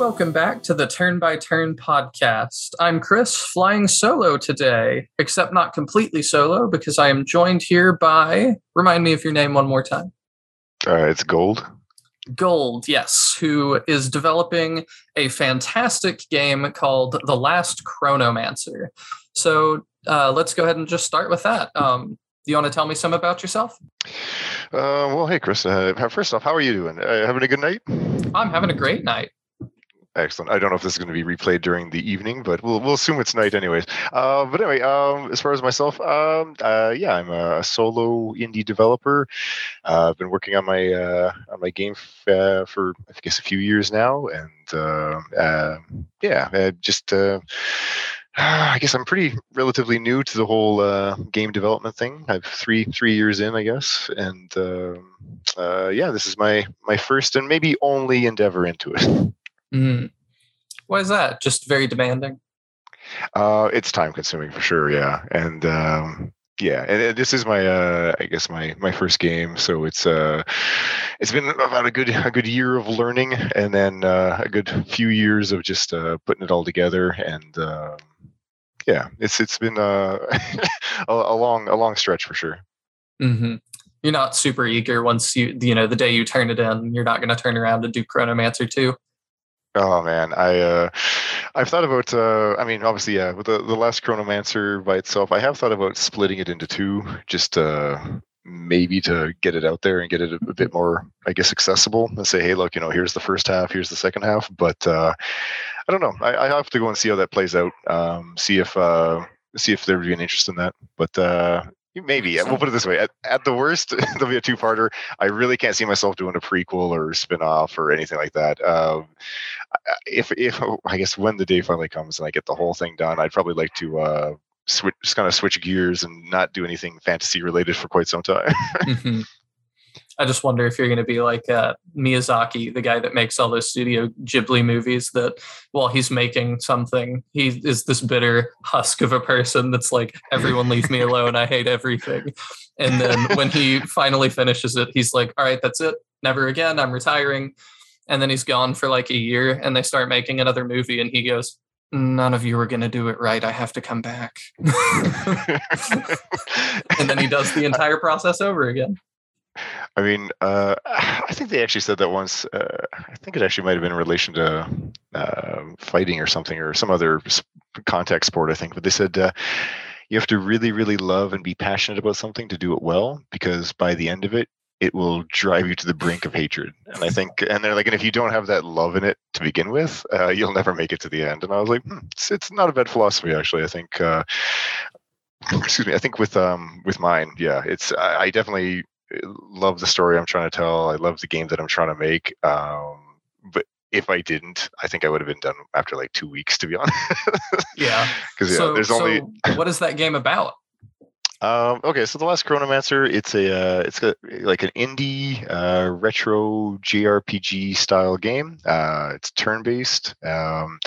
Welcome back to the Turn by Turn podcast. I'm Chris, flying solo today, except not completely solo because I am joined here by. Remind me of your name one more time. Uh, it's Guld. Guld, yes, who is developing a fantastic game called The Last Chronomancer. So uh, let's go ahead and just start with that. Um, do you want to tell me some about yourself? Uh, well, hey, Chris. Uh, first off, how are you doing? Uh, having a good night? I'm having a great night. Excellent. I don't know if this is going to be replayed during the evening, but we'll we'll assume it's night anyways. Uh, but anyway, um, as far as myself, um, uh, yeah, I'm a, solo indie developer. Uh, I've been working on my uh, on my game f- uh, for I guess a few years now, and uh, uh, yeah, just. Uh, I guess I'm pretty relatively new to the whole uh, game development thing. I've three three years in, I guess, and uh, uh, yeah, this is my my first and maybe only endeavor into it. Mm. Why is that? Just very demanding. Uh, it's time consuming for sure. Yeah, and um, yeah, and, and this is my uh, I guess my my first game, so it's uh, it's been about a good a good year of learning, and then uh, a good few years of just uh, putting it all together, and uh, yeah, it's it's been uh, a, a long a long stretch for sure. Mm-hmm. You're not super eager once you you know the day you turn it in. You're not going to turn around and do Chronomancer too. Oh man, I uh, I've thought about. Uh, I mean, obviously, yeah, with the the last Chronomancer by itself, I have thought about splitting it into two, just uh, maybe to get it out there and get it a, a, bit more, I guess, accessible. And say, hey, look, you know, here's the first half, here's the second half. But uh, I don't know. I, I have to go and see how that plays out. Um, see if uh, see if there would be an interest in that. But uh, Maybe we'll put it this way: at, at the worst, there'll be a two-parter. I really can't see myself doing a prequel or spin-off or anything like that. Um, if if I guess when the day finally comes and I get the whole thing done, I'd probably like to uh, switch, just kind of switch gears and not do anything fantasy related for quite some time. mm-hmm. I just wonder if you're going to be like uh, Miyazaki, the guy that makes all those Studio Ghibli movies. That while he's making something, he is this bitter husk of a person that's like, "Everyone, leave me alone. I hate everything." And then when he finally finishes it, he's like, "All right, that's it. Never again. I'm retiring." And then he's gone for like a year, and they start making another movie, and he goes, none of you are going to do it right. I have to come back. and then he does the entire process over again. I mean, uh, I think they actually said that once. Uh, I think it actually might have been in relation to uh, fighting or something or some other contact sport. I think, but they said uh, you have to really, really love and be passionate about something to do it well, because by the end of it, it will drive you to the brink of hatred. And I think, and they're like, and if you don't have that love in it to begin with, uh, you'll never make it to the end. And I was like, hmm, it's, it's not a bad philosophy actually. I think. Uh, excuse me. I think with um with mine, yeah, it's I, I definitely love the story I'm trying to tell. I love the game that I'm trying to make. Um, but if I didn't, I think I would have been done after like two weeks, to be honest. yeah. Because yeah, so, there's only. what is that game about? Um, okay, so the last Chronomancer, it's a uh, it's a, like an indie uh, retro JRPG style game. Uh, it's turn based. Um,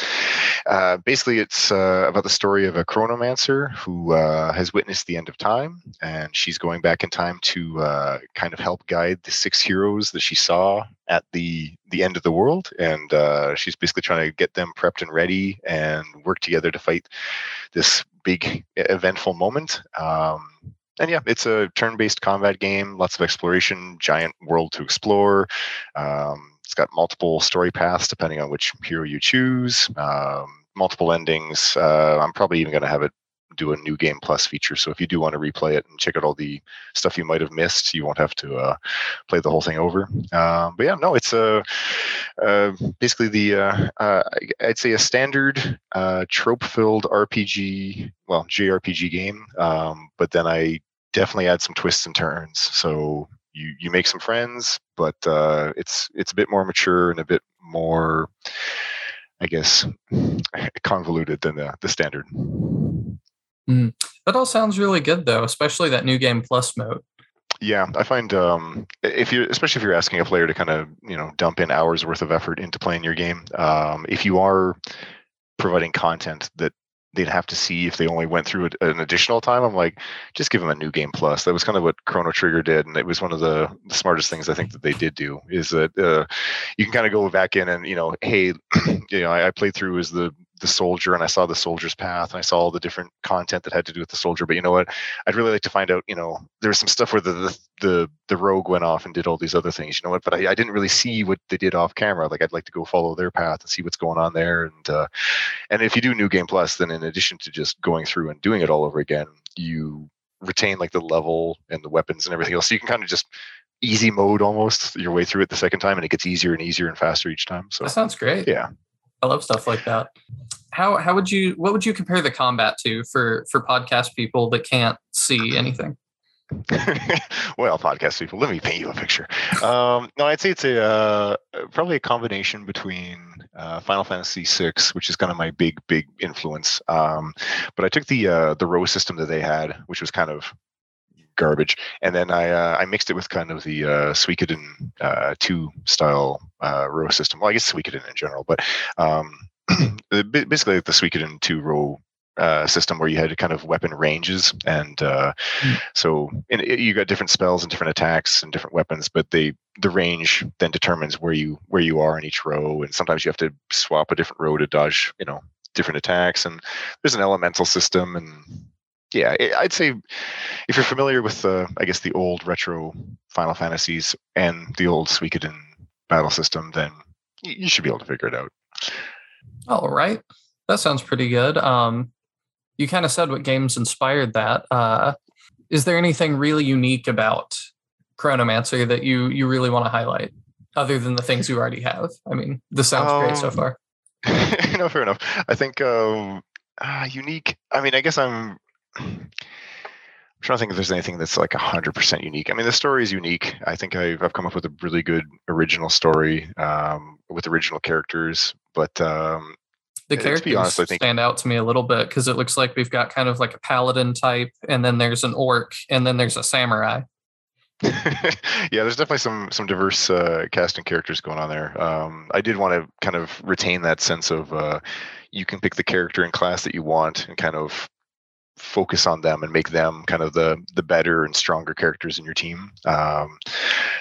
uh, basically, it's uh, about the story of a chronomancer who uh, has witnessed the end of time, and she's going back in time to uh, kind of help guide the six heroes that she saw at the the end of the world. And uh, she's basically trying to get them prepped and ready, and work together to fight this big eventful moment. Um, and yeah, it's a turn-based combat game. Lots of exploration, giant world to explore. Um, it's got multiple story paths depending on which hero you choose. Um, multiple endings. Uh, I'm probably even going to have it do a new game plus feature. So if you do want to replay it and check out all the stuff you might have missed, you won't have to uh, play the whole thing over. Um, but yeah, no, it's a uh, basically the uh, uh I'd say a standard uh, trope-filled RPG, well JRPG game. Um, but then I definitely add some twists and turns. So you you make some friends, but uh, it's it's a bit more mature and a bit more, I guess, convoluted than the the standard. Mm. That all sounds really good, though, especially that new game plus mode. Yeah, I find um, if you, especially if you're asking a player to kind of you know dump in hours worth of effort into playing your game, um, if you are providing content that they'd have to see if they only went through an additional time. I'm like, just give them a new game plus. That was kind of what Chrono Trigger did, and it was one of the, the smartest things I think that they did do. Is that uh, you can kind of go back in and you know, hey, you know, I, I played through as the the soldier and I saw the soldier's path and I saw all the different content that had to do with the soldier. But you know what? I'd really like to find out, you know, there's some stuff where the, the the the rogue went off and did all these other things, you know what? But I, I didn't really see what they did off camera. Like I'd like to go follow their path and see what's going on there. And uh and if you do new game plus, then in addition to just going through and doing it all over again, you retain like the level and the weapons and everything else. So you can kind of just easy mode almost your way through it the second time and it gets easier and easier and faster each time. So That sounds great. yeah. I love stuff like that. How how would you what would you compare the combat to for for podcast people that can't see anything? well, podcast people, let me paint you a picture. Um, no, I'd say it's a uh, probably a combination between uh, Final Fantasy VI, which is kind of my big, big influence. Um, but I took the uh, the row system that they had, which was kind of garbage, and then I uh, I mixed it with kind of the uh, Suikoden uh, two style uh, row system. Well, I guess Suikoden in general, but um, basically the Suikoden two row uh, system where you had kind of weapon ranges, and uh, Mm. so in, it, you got different spells and different attacks and different weapons, but they the range then determines where you where you are in each row, and sometimes you have to swap a different row to dodge, you know, different attacks, and there's an elemental system, and yeah, I'd say if you're familiar with the, I guess the old retro Final Fantasies and the old Suikoden battle system, then you should be able to figure it out. All right. That sounds pretty good. Um you kind of said what games inspired that. Uh is there anything really unique about Chronomancer that you you really want to highlight other than the things you already have? I mean, this sounds great so Um, far. no, fair enough. I think um, uh, unique. I mean, I guess I'm. I'm trying to think if there's anything that's like hundred percent unique. I mean, the story is unique. I think I've I've come up with a really good original story um, with original characters, but um, The characters honest, think- stand out to me a little bit because it looks like we've got kind of like a paladin type, and then there's an orc, and then there's a samurai. yeah, there's definitely some some diverse uh, casting characters going on there. Um, I did want to kind of retain that sense of uh, you can pick the character and class that you want and kind of focus on them and make them kind of the the better and stronger characters in your team. Um,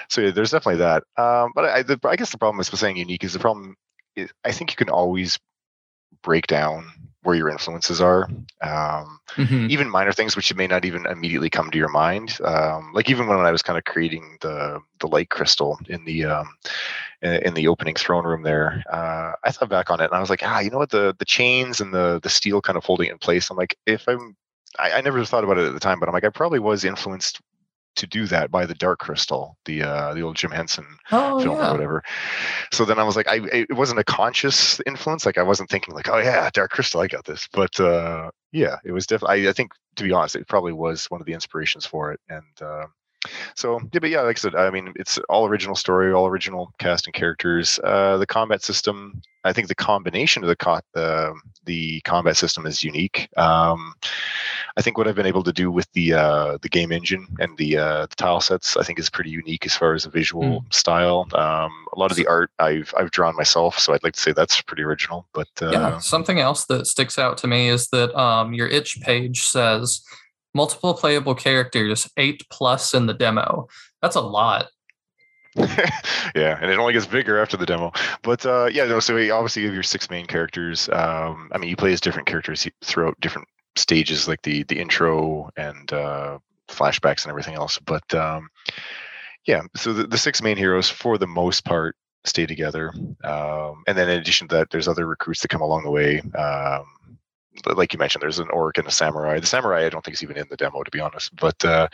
so yeah, there's definitely that. Um, but I, the, I guess the problem with saying unique is the problem. Is I think you can always break down where your influences are. Um, Mhm. even minor things which may not even immediately come to your mind um, like even when i was kind of creating the the light crystal in the um, in, in the opening throne room there uh, i thought back on it and i was like ah you know what the the chains and the the steel kind of holding it in place i'm like if i'm I, I never thought about it at the time but i'm like i probably was influenced to do that by the dark crystal the uh the old jim henson Oh film or whatever. So then I was like, I it wasn't a conscious influence. Like I wasn't thinking like, oh yeah, Dark Crystal, I got this. But uh, yeah, it was definitely. I, I think to be honest, it probably was one of the inspirations for it. And uh, so yeah, but yeah, like I said, I mean, it's all original story, all original cast and characters. Uh, the combat system, I think the combination of the co- uh, the combat system is unique. Um, I think what I've been able to do with the uh, the game engine and the uh, the tile sets, I think, is pretty unique as far as the visual style. Um, a lot of the art I've I've drawn myself, so I'd like to say that's pretty original. But uh, yeah. Something else that sticks out to me is that um, your itch page says multiple playable characters, eight plus in the demo. That's a lot. yeah, and it only gets bigger after the demo. But uh, yeah, no. So obviously you have your six main characters. Um, I mean, you play as different characters throughout different stages, like the the intro and uh, flashbacks and everything else. But um, yeah, so the, the six main heroes, for the most part, stay together. Um, and then in addition to that, there's other recruits that come along the way. Um, like you mentioned, there's an orc and a samurai. The samurai, I don't think is even in the demo, to be honest. But uh,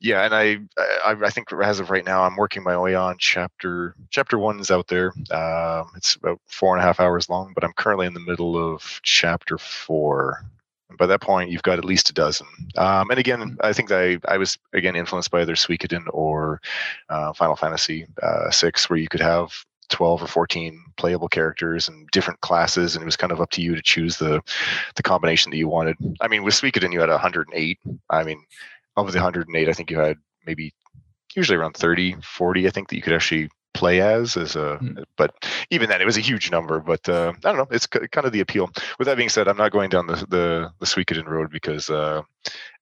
yeah, and I, I, I think as of right now, I'm working my way on chapter. Chapter one's out there. Um, it's about four and a half hours long, but I'm currently in the middle of chapter four. And by that point, you've got at least a dozen. Um, and again, I think I, I was again influenced by either Suikoden or uh, Final Fantasy uh, six, where you could have 12 or 14 playable characters and different classes and it was kind of up to you to choose the the combination that you wanted. I mean with suikoden you had 108 i mean of the 108 i think you had maybe usually around 30 40 i think that you could actually play as as a Mm. but even then it was a huge number but uh, i don't know. It's k- kind of the appeal. With that being said i'm not going down the the, the suikoden road because uh,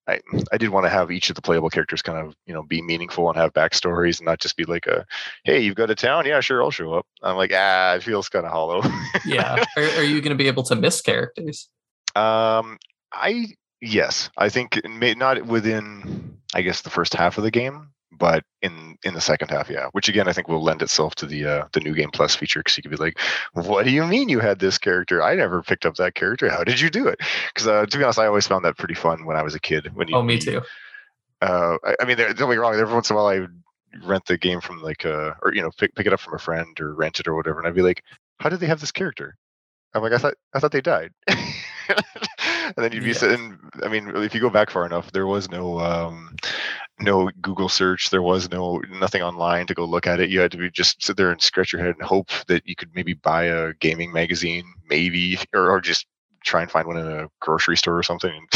I, I did want to have each of the playable characters kind of you know be meaningful and have backstories and not just be like a hey you've got a town? Yeah sure I'll show up. I'm like ah it feels kind of hollow. Yeah. are, are you going to be able to miss characters? um I yes. I think may not within I guess the first half of the game but in in the second half yeah which again I think will lend itself to the uh, the new game plus feature because you could be like what do you mean you had this character I never picked up that character how did you do it because uh, to be honest I always found that pretty fun when I was a kid when you Oh, me too. uh, I, I mean, there- don't me wrong. Every once in a while, I would rent the game from like, uh, or you know, pick pick it up from a friend or rent it or whatever, and I'd be like, "How did they have this character?" I'm like, "I thought I thought they died." and then you'd be Yeah. sitting. I mean, if you go back far enough, there was no um, no Google search. There was no nothing online to go look at it. You had to be just sit there and scratch your head and hope that you could maybe buy a gaming magazine, maybe, or, or just try and find one in a grocery store or something.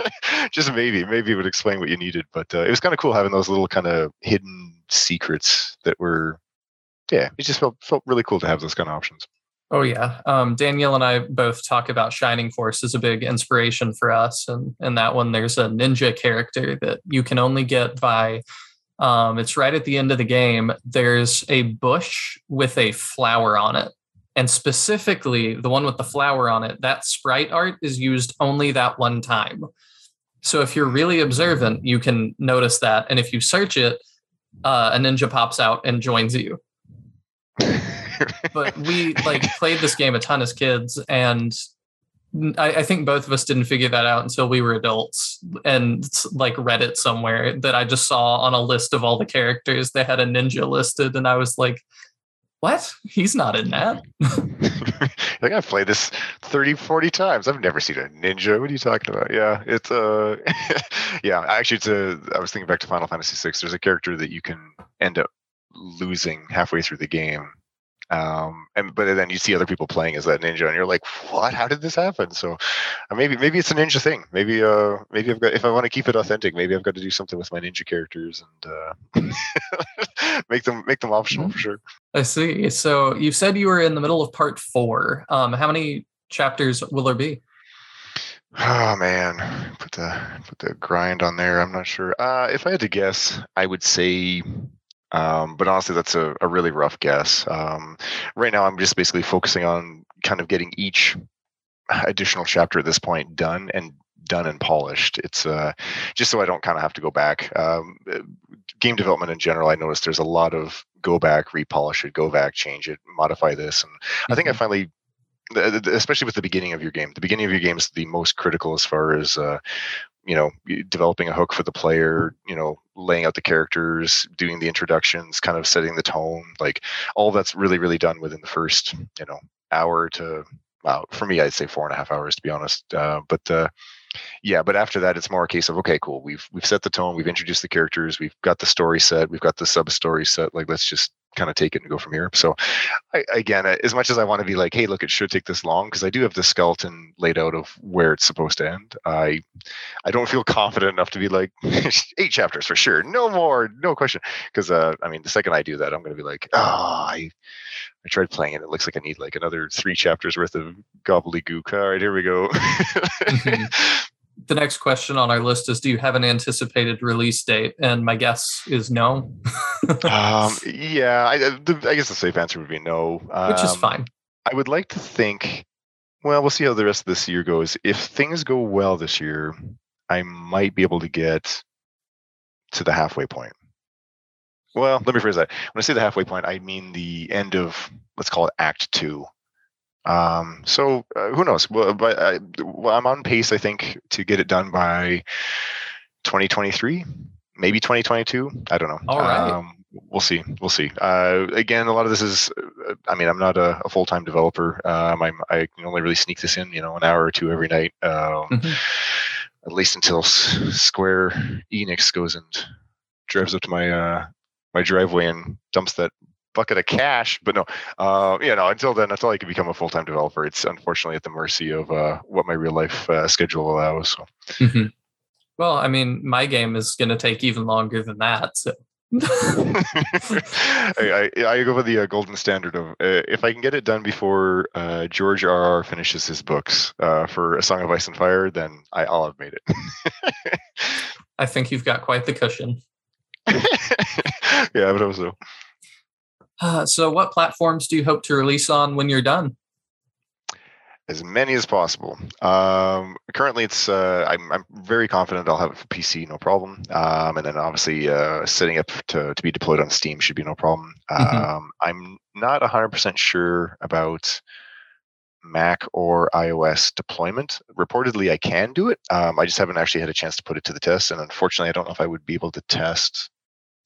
just maybe, maybe it would explain what you needed. But uh, it was kind of cool having those little kind of hidden secrets that were, yeah, it just felt felt really cool to have those kind of options. Oh yeah, um, and I both talk about Shining Force as a big inspiration for us, and in that one, there's a ninja character that you can only get by. Um, it's right at the end of the game. There's a bush with a flower on it, and specifically the one with the flower on it. That sprite art is used only that one time. So if you're really observant, you can notice that, and if you search it, uh, a ninja pops out and joins you but we like played this game a ton as kids and I, I think both of us didn't figure that out until we were adults and like read it somewhere that I just saw on a list of all the characters. They had a ninja listed, and I was like, what? He's not in that. like I've played this 30, 40 times. I've never seen a ninja. What are you talking about? Yeah, it's uh yeah, actually it's a I was thinking back to Final Fantasy VI. There's a character that you can end up losing halfway through the game. Um and but then you see other people playing as that ninja and you're like, what? How did this happen? So uh, maybe maybe it's a ninja thing. Maybe uh maybe I've got if I want to keep it authentic, maybe I've got to do something with my ninja characters and uh make them make them optional for sure. I see. So you said you were in the middle of part four. Um, how many chapters will there be? Oh man, put the put the grind on there. I'm not sure. Uh, if I had to guess, I would say, um, but honestly, that's a, a really rough guess. Um, right now, I'm just basically focusing on kind of getting each additional chapter at this point done and done and polished. It's uh, just so I don't kind of have to go back. Um, uh, game development in general, I noticed there's a lot of go back, repolish it, go back, change it, modify this, and I think I finally the- the- especially with the beginning of your game the beginning of your game is the most critical as far as uh, you know developing a hook for the player you know laying out the characters doing the introductions kind of setting the tone like all that's really really done within the first you know hour to well for me i'd say four and a half hours to be honest uh, but uh, yeah but after that it's more a case of okay cool we've we've set the tone we've introduced the characters we've got the story set we've got the sub story set like let's just kind of take it and go from here so I, again, uh, as much as I want to be like, hey, look, it should take this long because I do have the skeleton laid out of where it's supposed to end. I, I don't feel confident enough to be like eight chapters for sure, no more, no question. Because uh, I mean, the second I do that, I'm going to be like, oh, I, I tried playing it. It looks like I need like another three chapters worth of gobbledygook. All right, here we go. The next question on our list is Do you have an anticipated release date? And my guess is no, um, yeah, I, the, I guess the safe answer would be no. which is Um, fine. I would like to think, well, we'll see how the rest of this year goes. If things go well this year, I might be able to get to the halfway point. Well, let me phrase that. When I say the halfway point, I mean the end of, let's call it Act Two. Um, so uh, who knows? Well, but I, well, I'm on pace, I think, to get it done by 2023, maybe 2022. I don't know. All right. Um, we'll see. We'll see. Uh, again, a lot of this is. uh, I mean, I'm not a, a full time developer. Um, I'm. I can only really sneak this in, you know, an hour or two every night. Um, Mhm. At least until S- Square Enix goes and drives up to my uh, my driveway and dumps that bucket of cash. But no, uh, you know, until then, until I can become a full time developer, it's unfortunately at the mercy of uh, what my real life uh, schedule allows. So. Mhm. Well, I mean, my game is going to take even longer than that. So I, I, I, go with the uh, golden standard of uh, if I can get it done before uh, George R. R. finishes his books uh, for A Song of Ice and Fire, then I, will have made it. I think you've got quite the cushion. yeah, I would hope so. Uh, so, what platforms do you hope to release on when you're done? as many as possible. Um, currently, it's uh, I'm, I'm very confident I'll have it for PC, no problem. Um, and then obviously uh, setting up to, to be deployed on Steam should be no problem. Mm-hmm. Um, I'm not 100% sure about Mac or iOS deployment. Reportedly, I can do it. Um, I just haven't actually had a chance to put it to the test, and unfortunately, I don't know if I would be able to test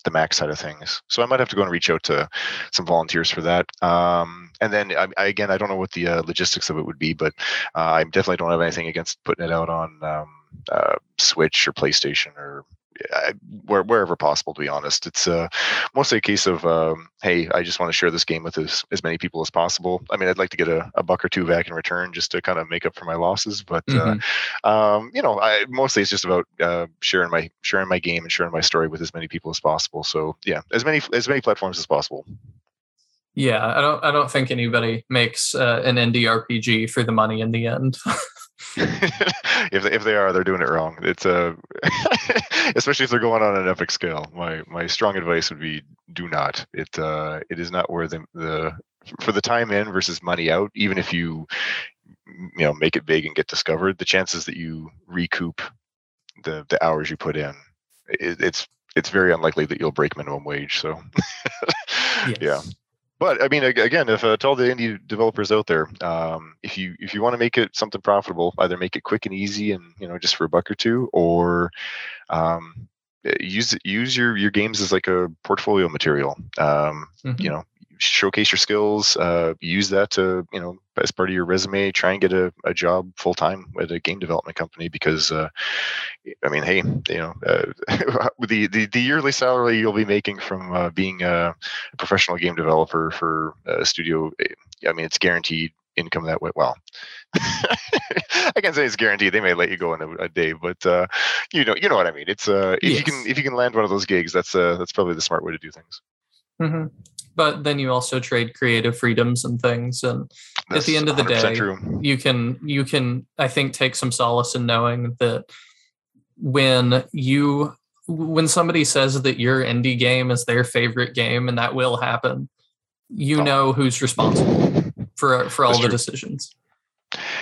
the Mac side of things. So I might have to go and reach out to some volunteers for that. Um, and then I, I, again, I don't know what the uh, logistics of it would be, but uh, I definitely don't have anything against putting it out on um, uh, Switch or PlayStation or where, wherever possible. To be honest, it's uh, mostly a case of um, hey, I just want to share this game with as, as many people as possible. I mean, I'd like to get a, a buck or two back in return just to kind of make up for my losses, but uh, mm-hmm. uh, um, you know, I, mostly it's just about uh, sharing my sharing my game and sharing my story with as many people as possible. So yeah, as many as many platforms as possible. Yeah, I don't. I don't think anybody makes uh, an indie RPG for the money in the end. if they, if they are, they're doing it wrong. It's a, uh, especially if they're going on an epic scale. My my strong advice would be do not. It uh, it is not worth the, the for the time in versus money out. Even if you you know make it big and get discovered, the chances that you recoup the the hours you put in, it, it's it's very unlikely that you'll break minimum wage. So yes. yeah but I mean, again, if uh, to all the indie developers out there, um, if you if you want to make it something profitable, either make it quick and easy, and you know, just for a buck or two, or um, eh, use use your your games as like a portfolio material. Um, mm-hmm. You know, showcase your skills uh, use that to you know as part of your resume try and get a, a job full time at a game development company because uh, i mean hey you know uh, the, the the yearly salary you'll be making from uh, being a professional game developer for a studio eh, i mean it's guaranteed income that way well I can't say it's guaranteed. They may let you go in a, a day, but uh, you know, you know what I mean. It's uh, if yes. you can if you can land one of those gigs, that's uh, that's probably the smart way to do things. Mm-hmm but then you also trade creative freedoms and things and That's at the end of the day true. you can you can i think take some solace in knowing that when you when somebody says that your indie game is their favorite game and that will happen you oh. know who's responsible for for all that's the true. decisions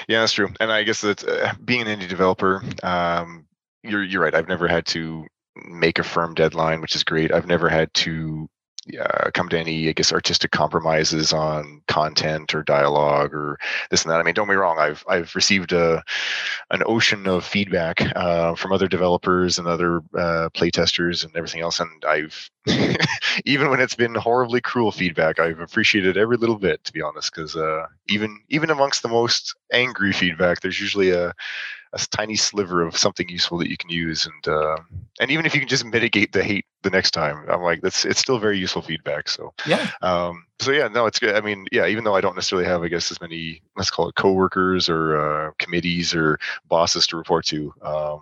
yeah that's true and i guess that uh, being an indie developer um, you're you're right i've never had to make a firm deadline which is great i've never had to uh, come to any, I guess, artistic compromises on content or dialogue or this and that. I mean, don't be wrong. I've I've received a an ocean of feedback uh, from other developers and other uh, playtesters and everything else, and I've even when it's been horribly cruel feedback, I've appreciated every little bit, to be honest. Because uh, even even amongst the most angry feedback, there's usually a a tiny sliver of something useful that you can use and uh, and even if you can just mitigate the hate the next time i'm like that's it's still very useful feedback so yeah. um so yeah no it's good i mean yeah even though i don't necessarily have i guess as many let's call it coworkers or uh, committees or bosses to report to um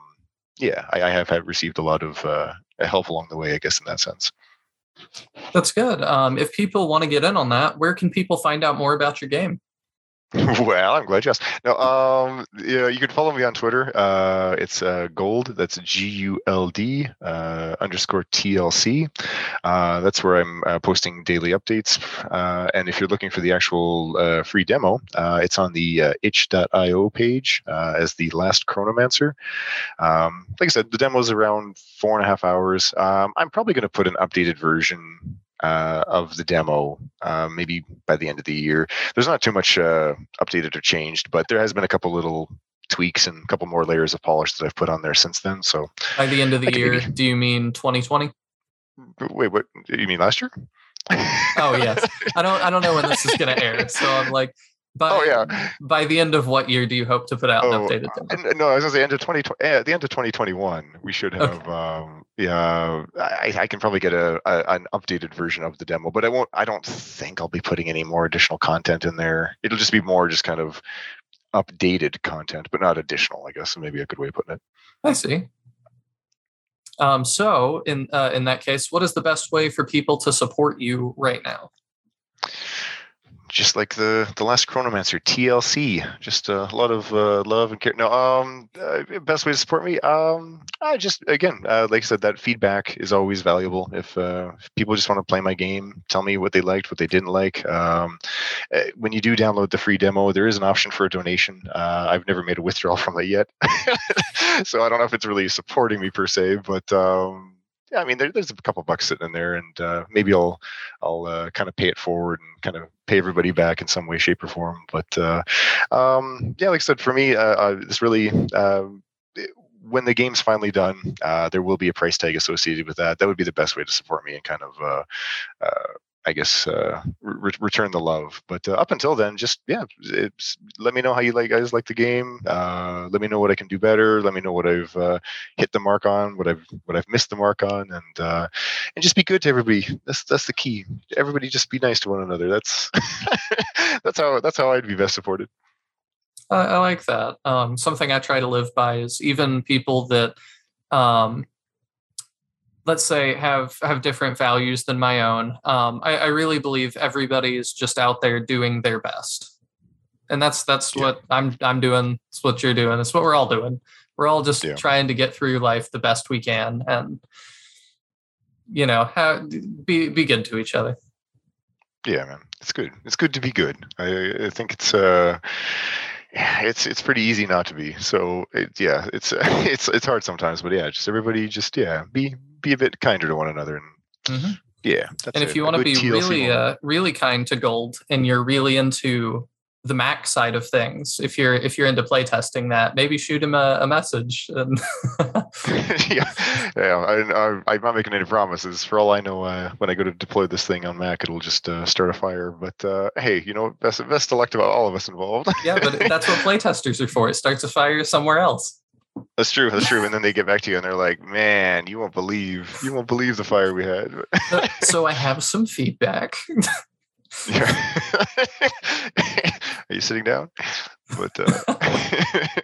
yeah i, I have had received a lot of uh, help along the way i guess in that sense. That's good um if people want to get in on that where can people find out more about your game well, I'm glad you asked. No, um, yeah, you can follow me on Twitter. Uh, it's uh, Guld. That's G U L D uh, underscore TLC. Uh, that's where I'm uh, posting daily updates. Uh, and if you're looking for the actual free demo, it's on the itch.io page as the last Chronomancer. Um, like I said, the demo is around four and a half hours. Um, I'm probably going to put an updated version uh, of the demo, uh, maybe by the end of the year. There's not too much uh, updated or changed, but there has been a couple little tweaks and a couple more layers of polish that I've put on there since then. So by the end of the year, maybe... do you mean 2020? Wait, what? You mean last year? oh yes, I don't. I don't know when this is going to air, so I'm like, by, oh yeah. By the end of what year do you hope to put out oh, an updated demo? No, I was going to say end of twenty eh, at the end of twenty twenty one. We should have. Okay. Um, yeah, I, I can probably get a, a, an updated version of the demo, but I won't. I don't think I'll be putting any more additional content in there. It'll just be more just kind of updated content, but not additional. I guess maybe a good way of putting it. I see. Um, so in uh, in that case, what is the best way for people to support you right now? Just like the the last chronomancer tlc just a lot of uh, love and care no um uh, best way to support me um i just again uh, like i said that feedback is always valuable. If, uh, if people just want to play my game tell me what they liked what they didn't like um, uh, when you do download the free demo there is an option for a donation. Uh, i've never made a withdrawal from it yet. So i don't know if it's really supporting me per se but um yeah, I mean, there, there's a couple bucks sitting in there, and uh, maybe I'll I'll uh, kind of pay it forward and kind of pay everybody back in some way, shape, or form. But uh, um, yeah, like I said, for me, uh, uh, this really. Um, when the game's finally done, uh, there will be a price tag associated with that. That would be the best way to support me and kind of I guess uh, re- return the love. But uh, up until then, just yeah, let me know how you like guys like the game. Uh, let me know what I can do better. Let me know what I've uh, hit the mark on, what I've what I've missed the mark on, and uh, and just be good to everybody. That's that's the key. Everybody just be nice to one another. That's that's how that's how I'd be best supported. I, I like that. Um, something I try to live by is even people that um, let's say have have different values than my own um, I, I, really believe everybody is just out there doing their best. And that's that's yeah. what i'm i'm doing. It's what you're doing. It's what we're all doing. We're all just yeah. trying to get through life the best we can and you know have, be be good to each other. Yeah man. It's good. It's good to be good. I, I think it's uh it's it's pretty easy not to be. So it, yeah it's it's it's hard sometimes but yeah just everybody just yeah be be a bit kinder to one another and mm-hmm. yeah and if you want to be TLC really uh, really kind to Guld and you're really into the Mac side of things. If you're if you're into playtesting that, maybe shoot him a, a message. And yeah, yeah. I, am not making any promises. For all I know, uh, when I go to deploy this thing on Mac, it'll just uh, start a fire. But uh, hey, you know, best best luck to all of us involved. yeah, but that's what playtesters are for. It starts a fire somewhere else. That's true. That's true. And then they get back to you and they're like, "Man, you won't believe, you won't believe the fire we had." so I have some feedback. Are you sitting down? But uh...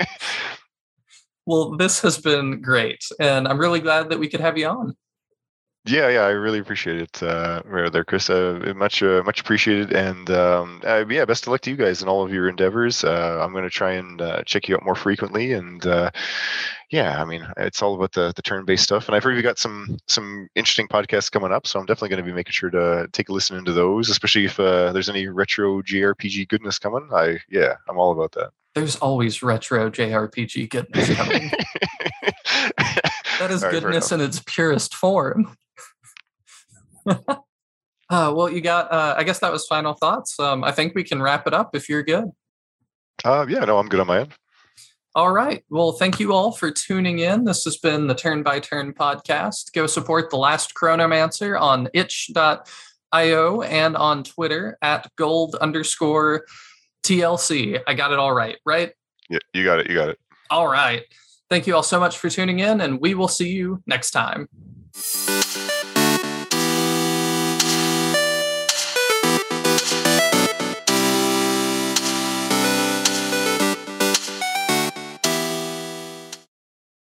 well, this has been great, and I'm really glad that we could have you on. Yeah, yeah, I really appreciate it, uh, there, Chris. Uh, much, uh, much appreciated, and um, uh, yeah, best of luck to you guys in all of your endeavors. Uh, I'm going to try and uh, check you out more frequently, and uh, yeah, I mean, it's all about the the turn-based stuff. And I've heard you got some some interesting podcasts coming up, so I'm definitely going to be making sure to take a listen into those, especially if uh, there's any retro JRPG goodness coming. I yeah, I'm all about that. There's always retro JRPG goodness coming. that is right, goodness in its purest form. uh, well, you got. Uh, I guess that was final thoughts. Um, I think we can wrap it up if you're good. Uh, yeah, no, I'm good on my end. All right. Well, thank you all for tuning in. This has been the Turn by Turn podcast. Go support The Last Chronomancer on itch.io and on Twitter at Guld underscore TLC. I got it all right, right? Yeah, you got it. You got it. All right. Thank you all so much for tuning in, and we will see you next time.